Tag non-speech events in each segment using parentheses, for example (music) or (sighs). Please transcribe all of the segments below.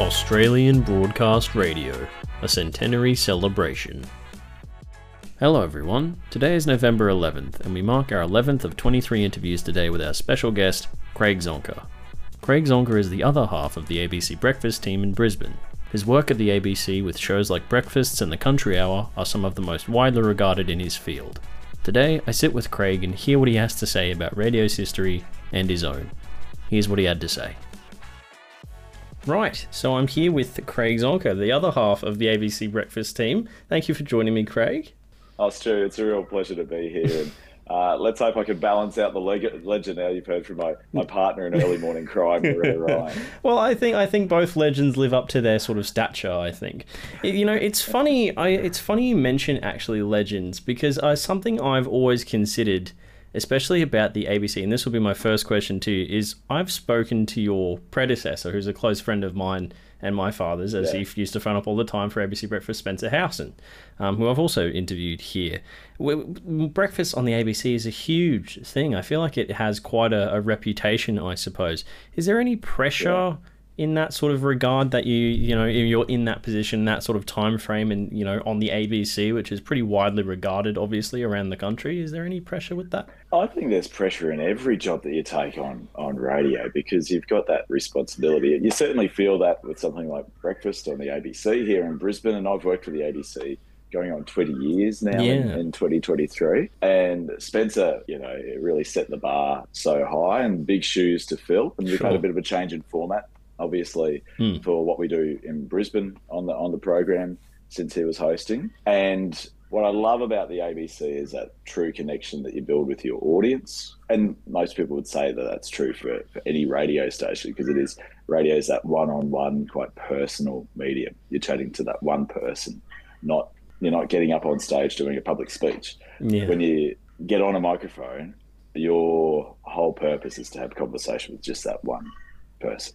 Australian Broadcast Radio, a centenary celebration. Hello, everyone. Today is November 11th, and we mark our 11th of 23 interviews today with our special guest, Craig Zonca. Craig Zonca is the other half of the ABC Breakfast team in Brisbane. His work at the ABC with shows like Breakfasts and The Country Hour are some of the most widely regarded in his field. Today, I sit with Craig and hear what he has to say about radio's history and his own. Here's what he had to say. Right, so I'm here with Craig Zonca, the other half of the ABC Breakfast team. Thank you for joining me, Craig. Oh, Stu, it's a real pleasure to be here. And, uh, let's hope I can balance out the leg- legend now you've heard from my, my partner in early morning crime, (laughs) Ryan. well, I think I think both legends live up to their sort of stature. I think, you know, it's funny. I it's funny you mention actually legends because uh, something I've always considered especially about the ABC, and this will be my first question to you, is I've spoken to your predecessor, who's a close friend of mine and my father's, as yeah. he used to phone up all the time for ABC Breakfast, Spencer Howson, um, who I've also interviewed here. Breakfast on the ABC is a huge thing. I feel like it has quite a, a reputation, I suppose. Is there any pressure? Yeah in that sort of regard that you you know you're in that position that sort of time frame and you know on the ABC which is pretty widely regarded obviously around the country is there any pressure with that I think there's pressure in every job that you take on on radio because you've got that responsibility you certainly feel that with something like breakfast on the ABC here in Brisbane and I've worked for the ABC going on 20 years now yeah. in, in, 2023. And Spencer, you know, really set the bar so high and big shoes to fill. And we've sure. had a bit of a change in format obviously, mm. for what we do in Brisbane on the on the program since he was hosting. And what I love about the ABC is that true connection that you build with your audience. And most people would say that that's true for, for any radio station because it is radio is that one on one, quite personal medium. You're chatting to that one person, not you're not getting up on stage doing a public speech. Yeah. When you get on a microphone, your whole purpose is to have conversation with just that one person.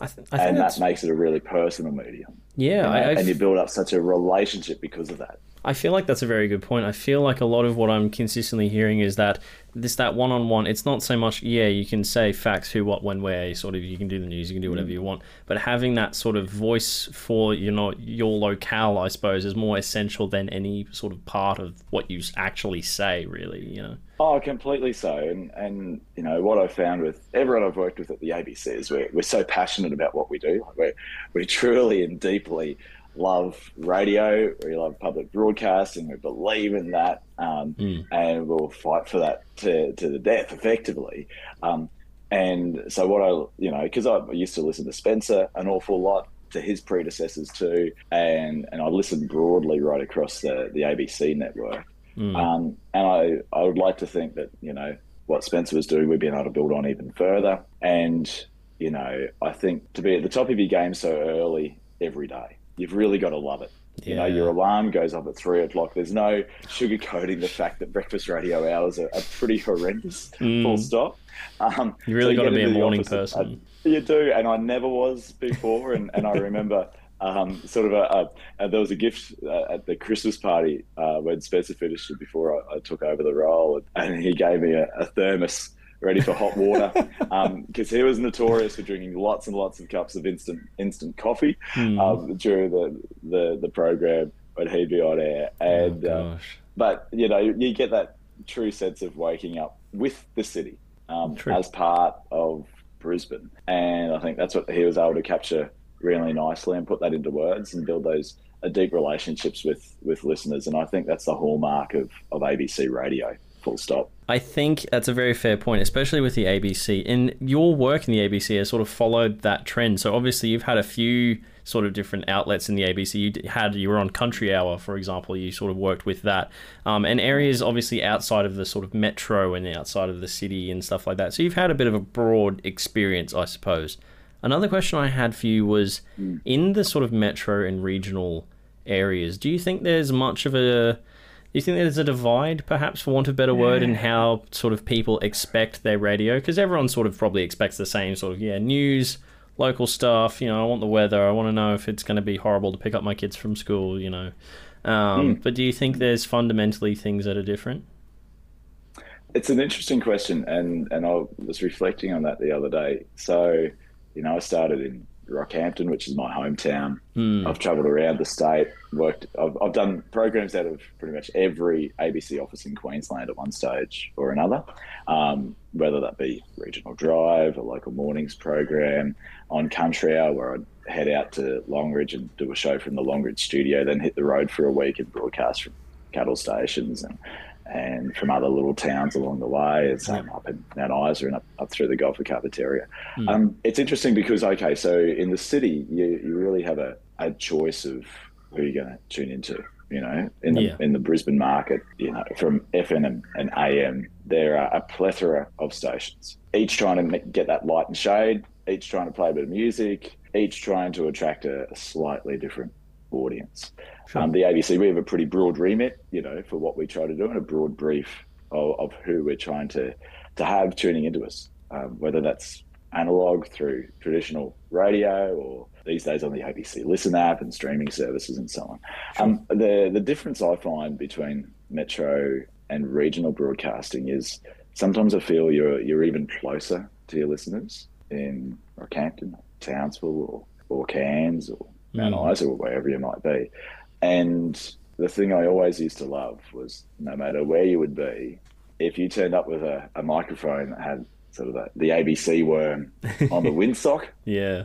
I, th- I and that makes it a really personal medium. Yeah, I, and you build up such a relationship because of that. I feel like that's a very good point. I feel like a lot of what I'm consistently hearing is that this that one on one. It's not so much yeah, you can say facts, who, what, when, where. Sort of, you can do the news, you can do whatever mm. you want. But having that sort of voice for you know your locale, I suppose, is more essential than any sort of part of what you actually say. Really, you know. Oh, completely so. And, and you know, what I've found with everyone I've worked with at the ABC is we're, we're so passionate about what we do. we're we truly and deeply love radio, we love public broadcasting, we believe in that, um, mm. and we'll fight for that to, to the death, effectively. Um, and so, what I, you know, because I used to listen to Spencer an awful lot, to his predecessors too, and and I listened broadly right across the the ABC network. Mm. Um, and I, I would like to think that, you know, what Spencer was doing, we've been able to build on even further. And, you know, I think to be at the top of your game so early every day, you've really got to love it. Yeah. You know, your alarm goes up at three o'clock. There's no sugarcoating the fact that breakfast radio hours are, are pretty horrendous, mm. full stop. Um, you really so got to be a morning office, person. you do, and I never was before. And, and I remember um, sort of a, a, there was a gift uh, at the Christmas party uh, when Spencer finished it before I, I, took over the role, and he gave me a, a thermos ready for hot water because um, he was notorious for drinking lots and lots of cups of instant instant coffee mm. um, during the, the the program when he'd be on air. And oh, uh, but you know you get that true sense of waking up with the city um, as part of Brisbane, and I think that's what he was able to capture really nicely and put that into words and build those uh, deep relationships with with listeners. And I think that's the hallmark of, of ABC radio. Full stop. I think that's a very fair point, especially with the ABC. And your work in the ABC has sort of followed that trend. So obviously, you've had a few sort of different outlets in the ABC. You had you were on Country Hour, for example. You sort of worked with that, um, and areas obviously outside of the sort of metro and outside of the city and stuff like that. So you've had a bit of a broad experience, I suppose. Another question I had for you was mm. in the sort of metro and regional areas, do you think there's much of a do you think there's a divide, perhaps, for want of a better word, in how sort of people expect their radio? Because everyone sort of probably expects the same sort of, yeah, news, local stuff. You know, I want the weather. I want to know if it's going to be horrible to pick up my kids from school, you know. Um, mm. But do you think there's fundamentally things that are different? It's an interesting question, and, and I was reflecting on that the other day. So, you know, I started in Rockhampton, which is my hometown. Mm. I've travelled around the state, worked. I've, I've done programs out of pretty much every ABC office in Queensland at one stage or another, um, whether that be regional drive, a local mornings program, on country hour where I'd head out to Longreach and do a show from the Longreach studio, then hit the road for a week and broadcast from cattle stations and and from other little towns along the way. It's um, up in Mount Isa and up, up through the Gulf of Carpentaria. Mm. Um, it's interesting because, okay, so in the city, you, you really have a, a choice of who you're going to tune into. You know, in the, yeah. in the Brisbane market, you know, from FM and, and AM, there are a plethora of stations, each trying to get that light and shade, each trying to play a bit of music, each trying to attract a, a slightly different audience. Sure. Um, the ABC, we have a pretty broad remit, you know, for what we try to do and a broad brief of, of who we're trying to, to have tuning into us, um, whether that's analog through traditional radio or these days on the ABC Listen app and streaming services and so on. Sure. Um, the, the difference I find between metro and regional broadcasting is sometimes I feel you're, you're even closer to your listeners in Rockhampton, Townsville, or, or Cairns, or Mount mm. Isa, or wherever you might be. And the thing I always used to love was no matter where you would be, if you turned up with a, a microphone that had sort of the, the ABC worm (laughs) on the windsock, yeah,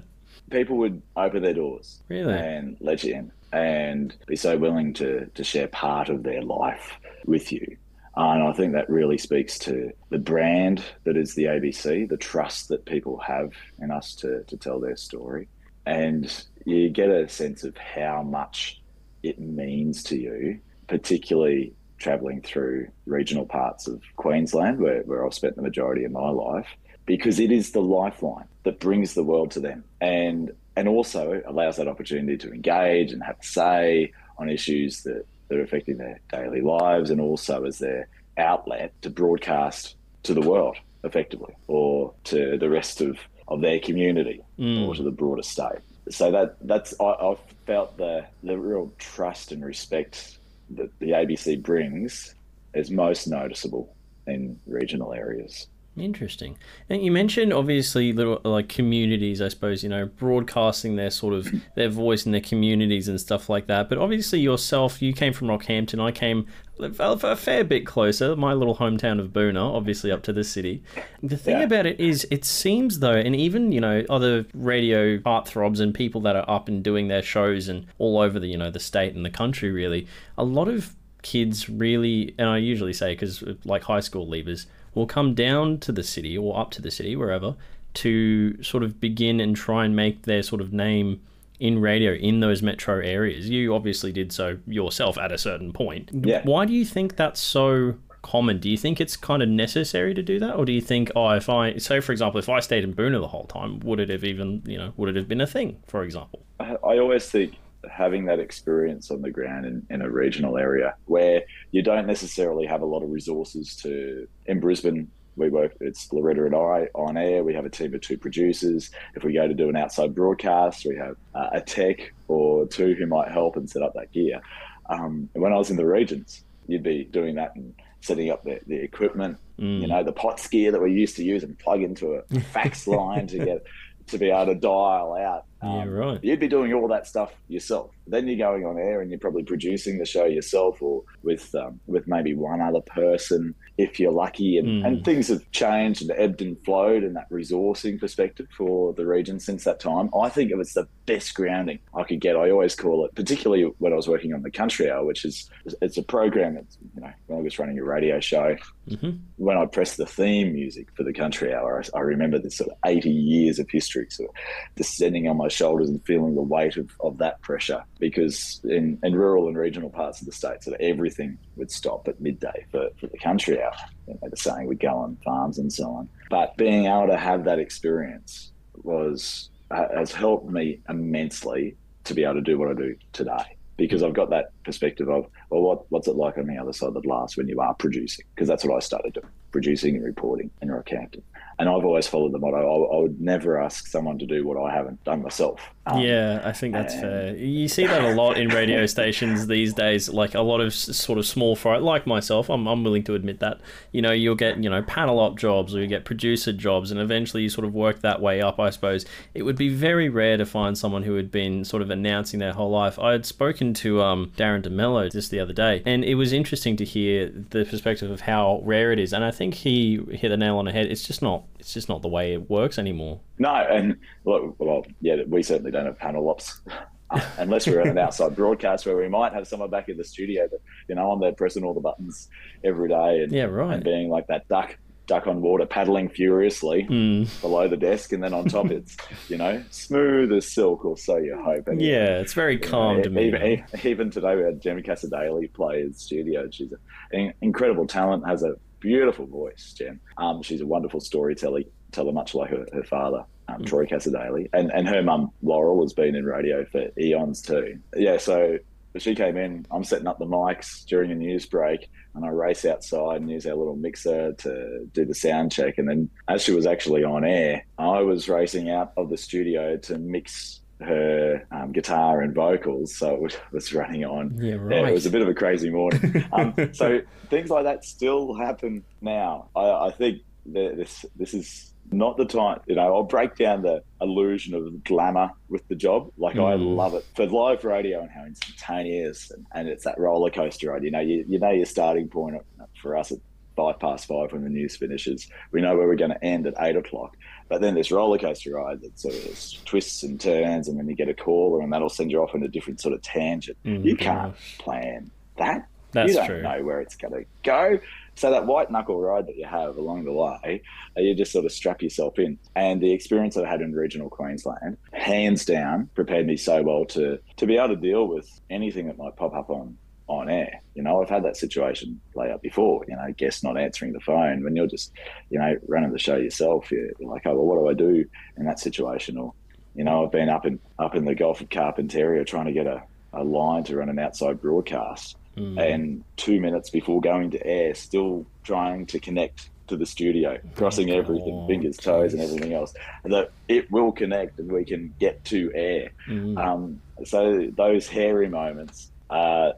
people would open their doors really and let you in and be so willing to to share part of their life with you. and I think that really speaks to the brand that is the ABC, the trust that people have in us to, to tell their story. And you get a sense of how much it means to you, particularly traveling through regional parts of Queensland where, where I've spent the majority of my life, because it is the lifeline that brings the world to them and and also allows that opportunity to engage and have a say on issues that, that are affecting their daily lives and also as their outlet to broadcast to the world effectively or to the rest of, of their community mm. or to the broader state so that that's I, I felt the the real trust and respect that the ABC brings is most noticeable in regional areas. Interesting. And you mentioned obviously little like communities, I suppose, you know, broadcasting their sort of their voice in their communities and stuff like that. But obviously yourself, you came from Rockhampton. I came a fair bit closer, my little hometown of Boonah, obviously up to the city. The thing yeah. about it is, it seems though, and even you know other radio heartthrobs and people that are up and doing their shows and all over the you know the state and the country, really, a lot of kids really, and I usually say because like high school leavers will come down to the city or up to the city, wherever, to sort of begin and try and make their sort of name in radio in those metro areas. You obviously did so yourself at a certain point. Yeah. Why do you think that's so common? Do you think it's kind of necessary to do that, or do you think, oh, if I say, for example, if I stayed in Boonah the whole time, would it have even, you know, would it have been a thing? For example, I always think having that experience on the ground in, in a regional area where you don't necessarily have a lot of resources to in Brisbane we work it's loretta and i on air. We have a team of two producers. If we go to do an outside broadcast we have uh, a tech or two who might help and set up that gear. Um, when i was in the regions you'd be doing that and setting up the, the equipment mm. you know the POTS gear that we used to use and plug into a fax (laughs) line to get to be able to dial out um, yeah, right. You'd be doing all that stuff yourself. Then you're going on air and you're probably producing the show yourself or with um, with maybe one other person if you're lucky. And, mm. and things have changed and ebbed and flowed in that resourcing perspective for the region since that time. I think it was the best grounding I could get. I always call it, particularly when I was working on the Country Hour, which is it's a program. It's you know when I was running a radio show. Mm-hmm. When I pressed the theme music for the Country Hour, I, I remember this sort of 80 years of history sort of descending on my shoulders and feeling the weight of, of that pressure because in, in rural and regional parts of the state, sort of everything would stop at midday for, for the country hour. You know, the saying would go on farms and so on. But being able to have that experience was has helped me immensely to be able to do what I do today because I've got that perspective of well, what, what's it like on the other side of the glass when you are producing? Because that's what I started doing, producing and reporting in Rockhampton. And I've always followed the motto: I, I would never ask someone to do what I haven't done myself. Um, yeah, I think that's fair. You see that a lot in radio (laughs) stations these days. Like a lot of sort of small fry, like myself, I'm, I'm willing to admit that. You know, you'll get you know panel op jobs or you get producer jobs, and eventually you sort of work that way up. I suppose it would be very rare to find someone who had been sort of announcing their whole life. I had spoken to um, Darren DeMello just the other day, and it was interesting to hear the perspective of how rare it is. And I think he hit the nail on the head. It's just not. It's just not the way it works anymore. No, and look, well, yeah, we certainly don't have panel ops. (laughs) unless we're in an outside broadcast where we might have someone back in the studio that you know I'm there pressing all the buttons every day and, yeah, right. and being like that duck duck on water paddling furiously mm. below the desk and then on top it's you know smooth as silk or so you hope and, yeah it's very calm know, to me even, even, today we had Jem Cassar-Daley play in the studio she's an incredible talent has a beautiful voice Jem um, she's a wonderful storyteller teller much like her, her father um, mm. Troy Cassar-Daley, and and her mum Laurel has been in radio for eons too. Yeah, so she came in. I'm setting up the mics during a news break, and I race outside and use our little mixer to do the sound check. And then, as she was actually on air, I was racing out of the studio to mix her um, guitar and vocals, so it was (laughs) running on. Yeah, right. Yeah, it was a bit of a crazy morning. um, (laughs) so things like that still happen now. I, I think this this is not the time. You know, I'll break down the illusion of glamour with the job. Like mm. I love it for live radio and how instantaneous and, and it's that roller coaster ride. You know, you, you know your starting point for us at five past five when the news finishes. We know where we're going to end at eight o'clock. But then this roller coaster ride that sort of twists and turns, and then you get a caller, and that'll send you off in a different sort of tangent. Mm, you can't plan that. That's you don't true. know where it's going to go. So that white knuckle ride that you have along the way, uh, you just sort of strap yourself in. And the experience I had in regional Queensland, hands down, prepared me so well to to be able to deal with anything that might pop up on on air. You know, I've had that situation play out before. You know, guests not answering the phone when you're just, you know, running the show yourself. You're, like, oh, well, what do I do in that situation? Or, you know, I've been up in up in the Gulf of Carpentaria trying to get a, a line to run an outside broadcast mm. and two minutes before going to air, still trying to connect to the studio, crossing oh, everything, fingers, toes, and everything else. That it will connect and we can get to air. Mm. Um, so those hairy moments, uh,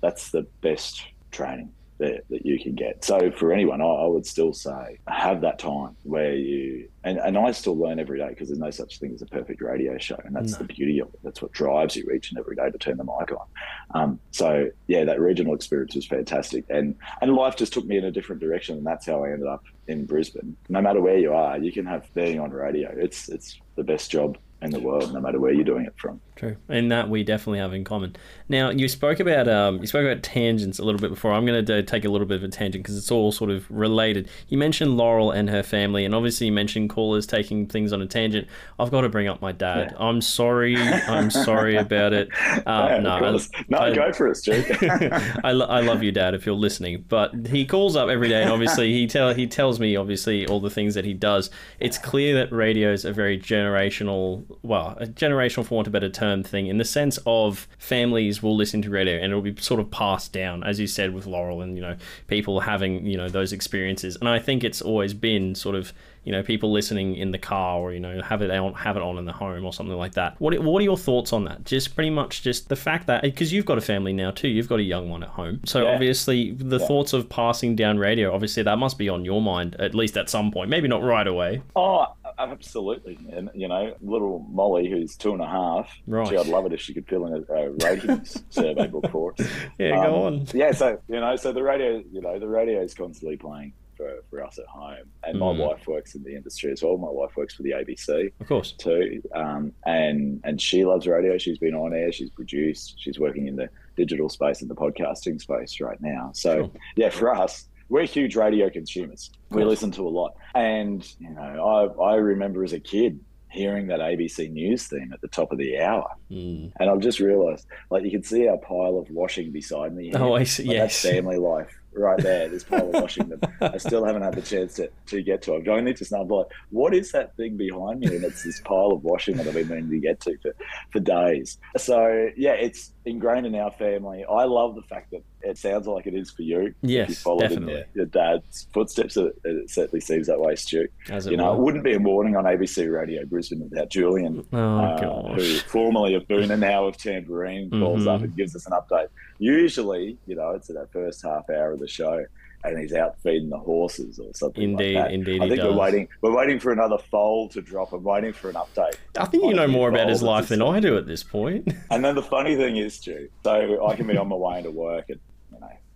that's the best training that, that you can get. So for anyone, I, I, would still say have that time where you and, and I still learn every day because there's no such thing as a perfect radio show, and that's no. the beauty of it. That's what drives you each and every day to turn the mic on. Um, so yeah, that regional experience was fantastic, and and life just took me in a different direction, and that's how I ended up in Brisbane. No matter where you are, you can have being on radio. It's it's the best job in the world, no matter where you're doing it from. True, and that we definitely have in common. Now, you spoke about um, you spoke about tangents a little bit before. I'm going to take a little bit of a tangent because it's all sort of related. You mentioned Laurel and her family, and obviously you mentioned callers taking things on a tangent. I've got to bring up my dad. Yeah. I'm sorry. I'm sorry about it. (laughs) Uh, yeah, no, I, no, I, go for it, Stu. (laughs) I, lo- I love you, Dad, if you're listening. But he calls up every day, and obviously he tell he tells me obviously all the things that he does. It's clear that radio is a very generational, well, a generational, for want of a better term, thing in the sense sense of families will listen to radio and it'll be sort of passed down, as you said with Laurel and you know people having you know those experiences. And I think it's always been sort of you know people listening in the car or you know have it on have it on in the home or something like that. What what are your thoughts on that? Just pretty much just the fact that because you've got a family now too, you've got a young one at home. So yeah. obviously the yeah. thoughts of passing down radio, obviously that must be on your mind at least at some point. Maybe not right away. Oh, absolutely. And you know, little Molly, who's two and a half. Right. Gee, I'd love it if she could fill in a, a ratings (laughs) survey book for us. Yeah, um, go on. Yeah, so you know, so the radio, you know, the radio is constantly playing for, for us at home. And mm. my wife works in the industry as well. My wife works for the ABC, of course, too. Um, and and she loves radio. She's been on air. She's produced. She's working in the digital space and the podcasting space right now. So sure. yeah, for us, we're huge radio consumers. We listen to a lot, and you know, I I remember as a kid hearing that ABC News theme at the top of the hour. Mm. And I've just realised, like, you can see our pile of washing beside me. Here. Oh, I see. Like, yes. That's family life right there, this pile of washing that I still haven't had the chance to, to get to. I'm going just now, like, what is that thing behind me? And it's this pile of washing that I've been meaning to get to for, for days. So, yeah, it's ingrained in our family. I love the fact that it sounds like it is for you. Yes, you followed definitely. in your, your dad's footsteps. It, it certainly seems that way, Stu. As it You know, were. it wouldn't be a morning on ABC Radio Brisbane without Julian Oh, uh, who formerly of Boonah and now of Tamborine calls Mhm. up and gives us an update. Usually, you know, it's in that first half hour of the show, and he's out feeding the horses or something. Indeed, like that. indeed I he think we're waiting. We're waiting for another foal to drop. I'm waiting for an update. I think you know more about his life than I do at this point. And then the funny thing is, too, so I can be on my way into work at you know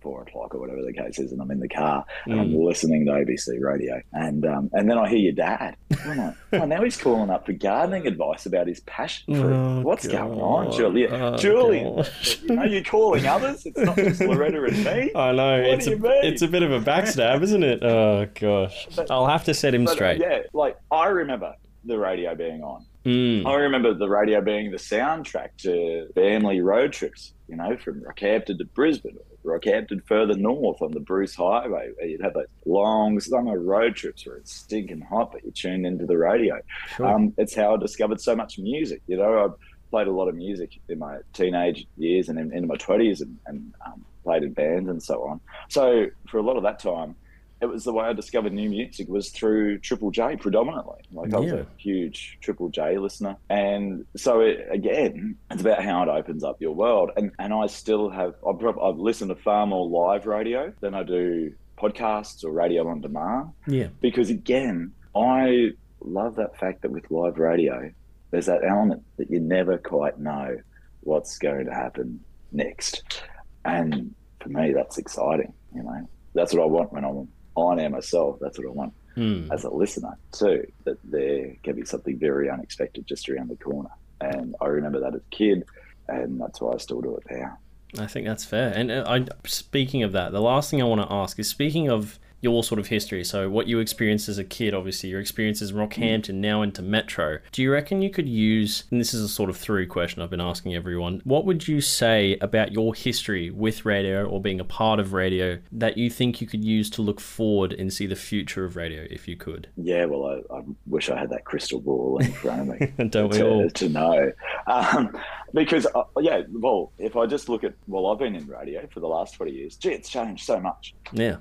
four o'clock or whatever the case is, and I'm in the car and I'm Mm. listening to ABC radio, and um, and then I hear your dad. I'm like, oh, now he's calling up for gardening advice about his passion for Oh. What's going on, God. Julian? Oh, Julian, gosh. you calling others. It's not just Loretta and me. (laughs) I know What it's do a you mean? it's a bit of a backstab, isn't it? Oh gosh, But- I'll have to set him But, uh, straight. yeah, like I remember the radio being on. Mm. I remember the radio being the soundtrack to family road trips, you know, from Rockhampton to Brisbane, Rockhampton further north on the Bruce Highway, where you'd have those long summer road trips where it's stinking hot, but you tune into the radio. Sure. Um, it's how I discovered so much music. You know, I played a lot of music in my teenage years and in, into my 20s and, and um, played in bands and so on. So for a lot of that time, it was the way I discovered new music was through Triple J predominantly. Like I was Yeah. a huge Triple J listener, and so it, again, it's about how it opens up your world. And and I still have I've, I've listened to far more live radio than I do podcasts or radio on demand yeah. because again, I love that fact that with live radio, there's that element that you never quite know what's going to happen next, and for me, that's exciting. You know, that's what I want when I'm on air myself. That's what I want Mm. as a listener too. That there can be something very unexpected just around the corner, and I remember that as a kid, and that's why I still do it now. I think that's fair. And uh, I, speaking of that, the last thing I want to ask is speaking of your sort of history. So, what you experienced as a kid, obviously, your experiences in Rockhampton, now into Metro. Do you reckon you could use, and this is a sort of through question I've been asking everyone, what would you say about your history with radio or being a part of radio that you think you could use to look forward and see the future of radio if you could? Yeah, well, I, I wish I had that crystal ball in front of me. (laughs) Don't we to, all? to know. Um, because, uh, yeah, well, if I just look at, well, I've been in radio for the last 20 years. Gee, it's changed so much. Yeah.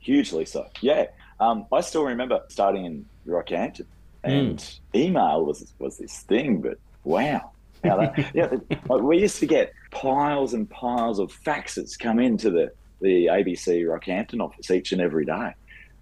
Hugely so. Yeah. Um, I still remember starting in Rockhampton and email was was this thing, but wow. How that, (laughs) yeah, like we used to get piles and piles of faxes come into the, the ABC Rockhampton office each and every day.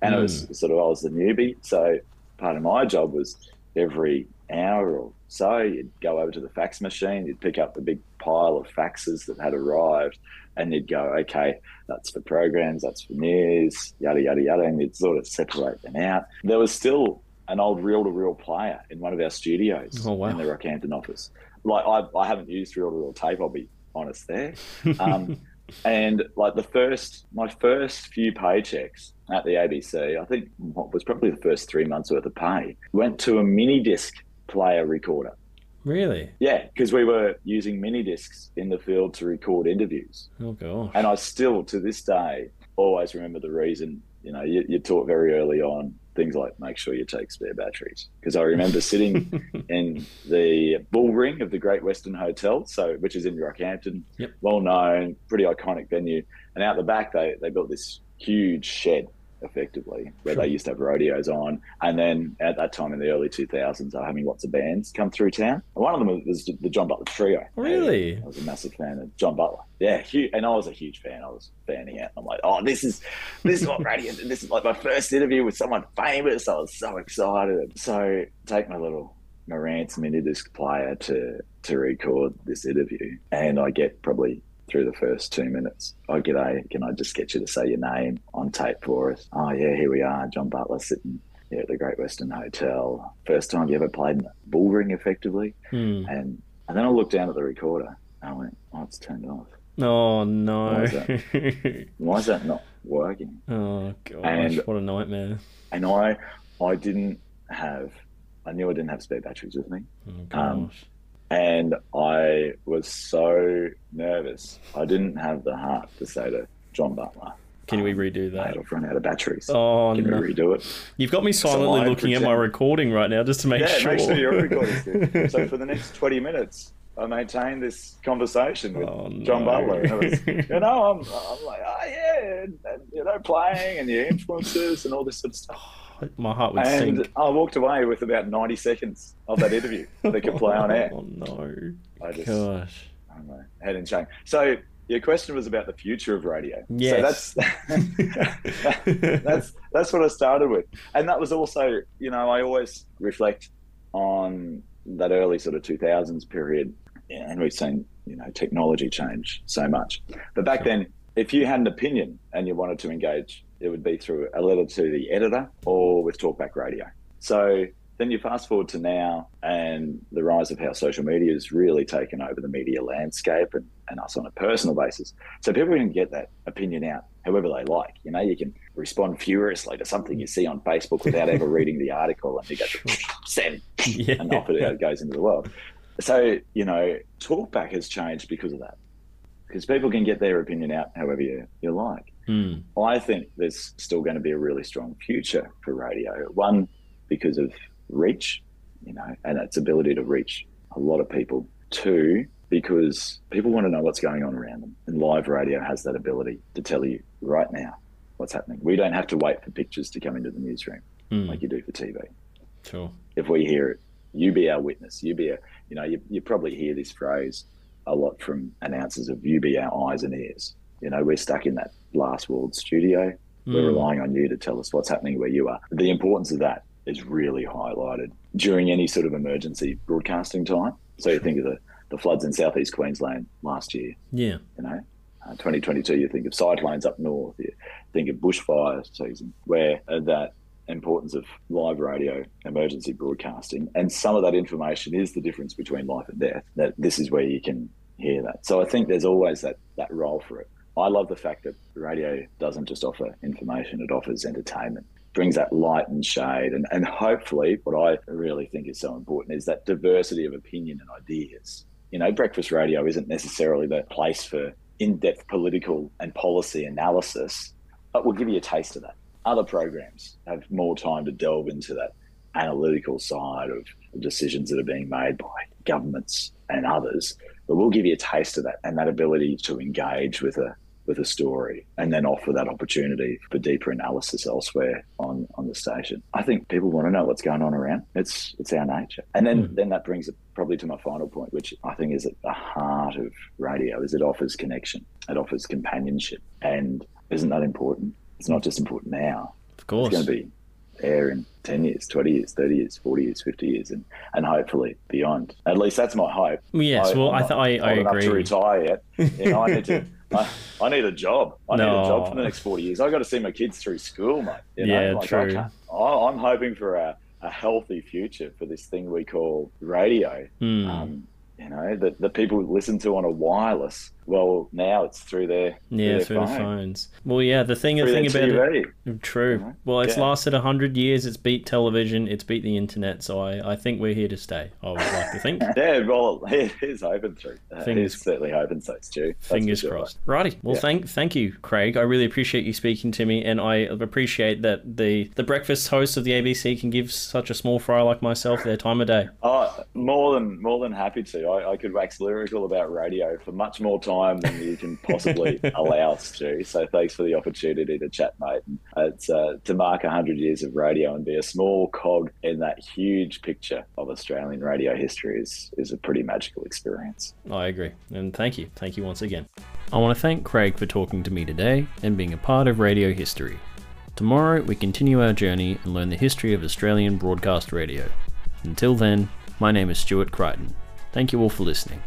And it was sort of, I was the newbie. So part of my job was every hour or so, you'd go over to the fax machine, you'd pick up the big pile of faxes that had arrived, and you'd go, okay, that's for programs, that's for news, yada, yada, yada, and you'd sort of separate them out. There was still an old reel to reel player in one of our studios Oh, wow. in the Rockhampton office. Like, I, I haven't used reel to reel tape, I'll be honest there. (laughs) Um, and like the first, my first few paychecks at the ABC, I think what was probably the first three months worth of pay, went to a mini disc player recorder. Really? Yeah, because we were using mini discs in the field to record interviews. Oh, gosh. And I still, to this day, always remember the reason. You know, you, you taught very early on things like make sure you take spare batteries. Because I remember sitting (laughs) in the bull ring of the Great Western Hotel, so which is in Rockhampton, Yep. well known, pretty iconic venue. And out the back, they they built this huge shed, effectively, where Sure. they used to have rodeos on. And then at that time in the early 2000s, they were having lots of bands come through town. And one of them was the John Butler Trio. Oh, really? I was a massive fan of John Butler. Yeah, huge, and I was a huge fan. I was fanning out. I'm like, oh, this is this is what (laughs) radio. This is like my first interview with someone famous. I was so excited. So take my little Marantz mini disc player to to record this interview, and I get probably through the first two minutes. Oh, g'day. Can I just get you to say your name on tape for us? Oh, yeah, here we are. John Butler sitting here at the Great Western Hotel. First time you ever played in a bull ring, effectively. Hmm. And and then I looked down at the recorder and I went, oh, it's turned off. Oh, Why no. is (laughs) Why is that not working? oh, gosh. And- what a nightmare. And I I didn't have, I knew I didn't have spare batteries with me. Oh, Um, gosh. And I was so nervous. I didn't have the heart to say to John Butler, Can we um, redo that? Mate, I've run out of batteries. Oh Can no! we redo it? You've got me silently looking at my recording right now just to make Yeah, sure. make sure your recording's good. (laughs) So for the next 20 minutes, I maintain this conversation with Oh, John. Butler. And was, you know, I'm, I'm like, oh yeah, and, and, you know, playing and your influences and all this sort of stuff. (sighs) Oh, my heart would And sink. I walked away with about 90 seconds of that interview (laughs) that could play on air. Oh no! I just, Gosh. I don't know, head in shame. So your question was about the future of radio. Yes. So that's (laughs) that's that's what I started with, and that was also, you know, I always reflect on that early sort of 2000s period, and we've seen, you know, technology change so much. But back then, if you had an opinion and you wanted to engage, it would be through a letter to the editor or with Talkback Radio. So then you fast forward to now and the rise of how social media has really taken over the media landscape and, and us on a personal basis. So people can get that opinion out however they like. You know, you can respond furiously to something you see on Facebook without ever (laughs) reading the article and you go, send, (laughs) yeah. and off it goes into the world. So, you know, talkback has changed because of that. Because people can get their opinion out however you, you like. Hmm. I think there's still going to be a really strong future for radio. One, because of reach, you know, and its ability to reach a lot of people. Two, because people want to know what's going on around them. And live radio has that ability to tell you right now what's happening. We don't have to wait for pictures to come into the newsroom Hmm. like you do for TV. Sure. If we hear it, you be our witness. You be a, you know, you, you probably hear this phrase a lot from announcers of you be our eyes and ears. You know, we're stuck in that last world studio. We're Hmm. relying on you to tell us what's happening where you are. The importance of that is really highlighted during any sort of emergency broadcasting time. So you think of the, the floods in southeast Queensland last year, Yeah. you know, uh, 2022, you think of cyclones up north, you think of bushfire season, where that importance of live radio emergency broadcasting and some of that information is the difference between life and death, that this is where you can hear that. So I think there's always that, that role for it. I love the fact that radio doesn't just offer information, it offers entertainment. Brings that light and shade, and, and hopefully, what I really think is so important is that diversity of opinion and ideas. You know, breakfast radio isn't necessarily the place for in depth political and policy analysis, but we'll give you a taste of that. Other programs have more time to delve into that analytical side of the decisions that are being made by governments and others. But we'll give you a taste of that and that ability to engage with a with a story and then offer that opportunity for deeper analysis elsewhere on, on the station. I think people want to know what's going on around. It's it's our nature. And then mm-hmm. then that brings it probably to my final point, which I think is at the heart of radio, is it offers connection. It offers companionship. And isn't that important? It's not just important now. Of course. It's going to be there in 10 years, 20 years, 30 years, 40 years, 50 years, and, and hopefully beyond. At least that's my hope. Yes, well, I I'm th- not I- I enough to retire yet. You know, I need to. I, I need a job. I need a job for the next 40 years. I've got to see my kids through school, mate. You know? Yeah, like, I true. I, I'm hoping for a, a healthy future for this thing we call radio. Hmm. Um, you know, that, that people listen to on a wireless. Well, now it's through their, yeah, their through the phones. Well, yeah, the thing, the thing about it, TV. True. Mhm. Well, it's Yeah. lasted a hundred years. It's beat television. It's beat the internet. So I, I think we're here to stay. I would like to think. (laughs) Yeah, well, it is open through. Uh, Fingers- He's certainly open so, Stu. That's Fingers sure. crossed. Righty. Well, Yeah. thank thank you, Craig. I really appreciate you speaking to me, and I appreciate that the the breakfast host of the ABC can give such a small fry like myself their time of day. Oh, more than more than happy to. I, I could wax lyrical about radio for much more time than you can possibly (laughs) allow us to. So thanks for the opportunity to chat, mate. And it's uh, to mark hundred years of radio and be a small cog in that huge picture of Australian radio history is is a pretty magical experience. I agree, and thank you, thank you once again. I want to thank Craig for talking to me today and being a part of radio history. Tomorrow we continue our journey and learn the history of Australian broadcast radio. Until then, my name is Stuart Crichton. Thank you all for listening.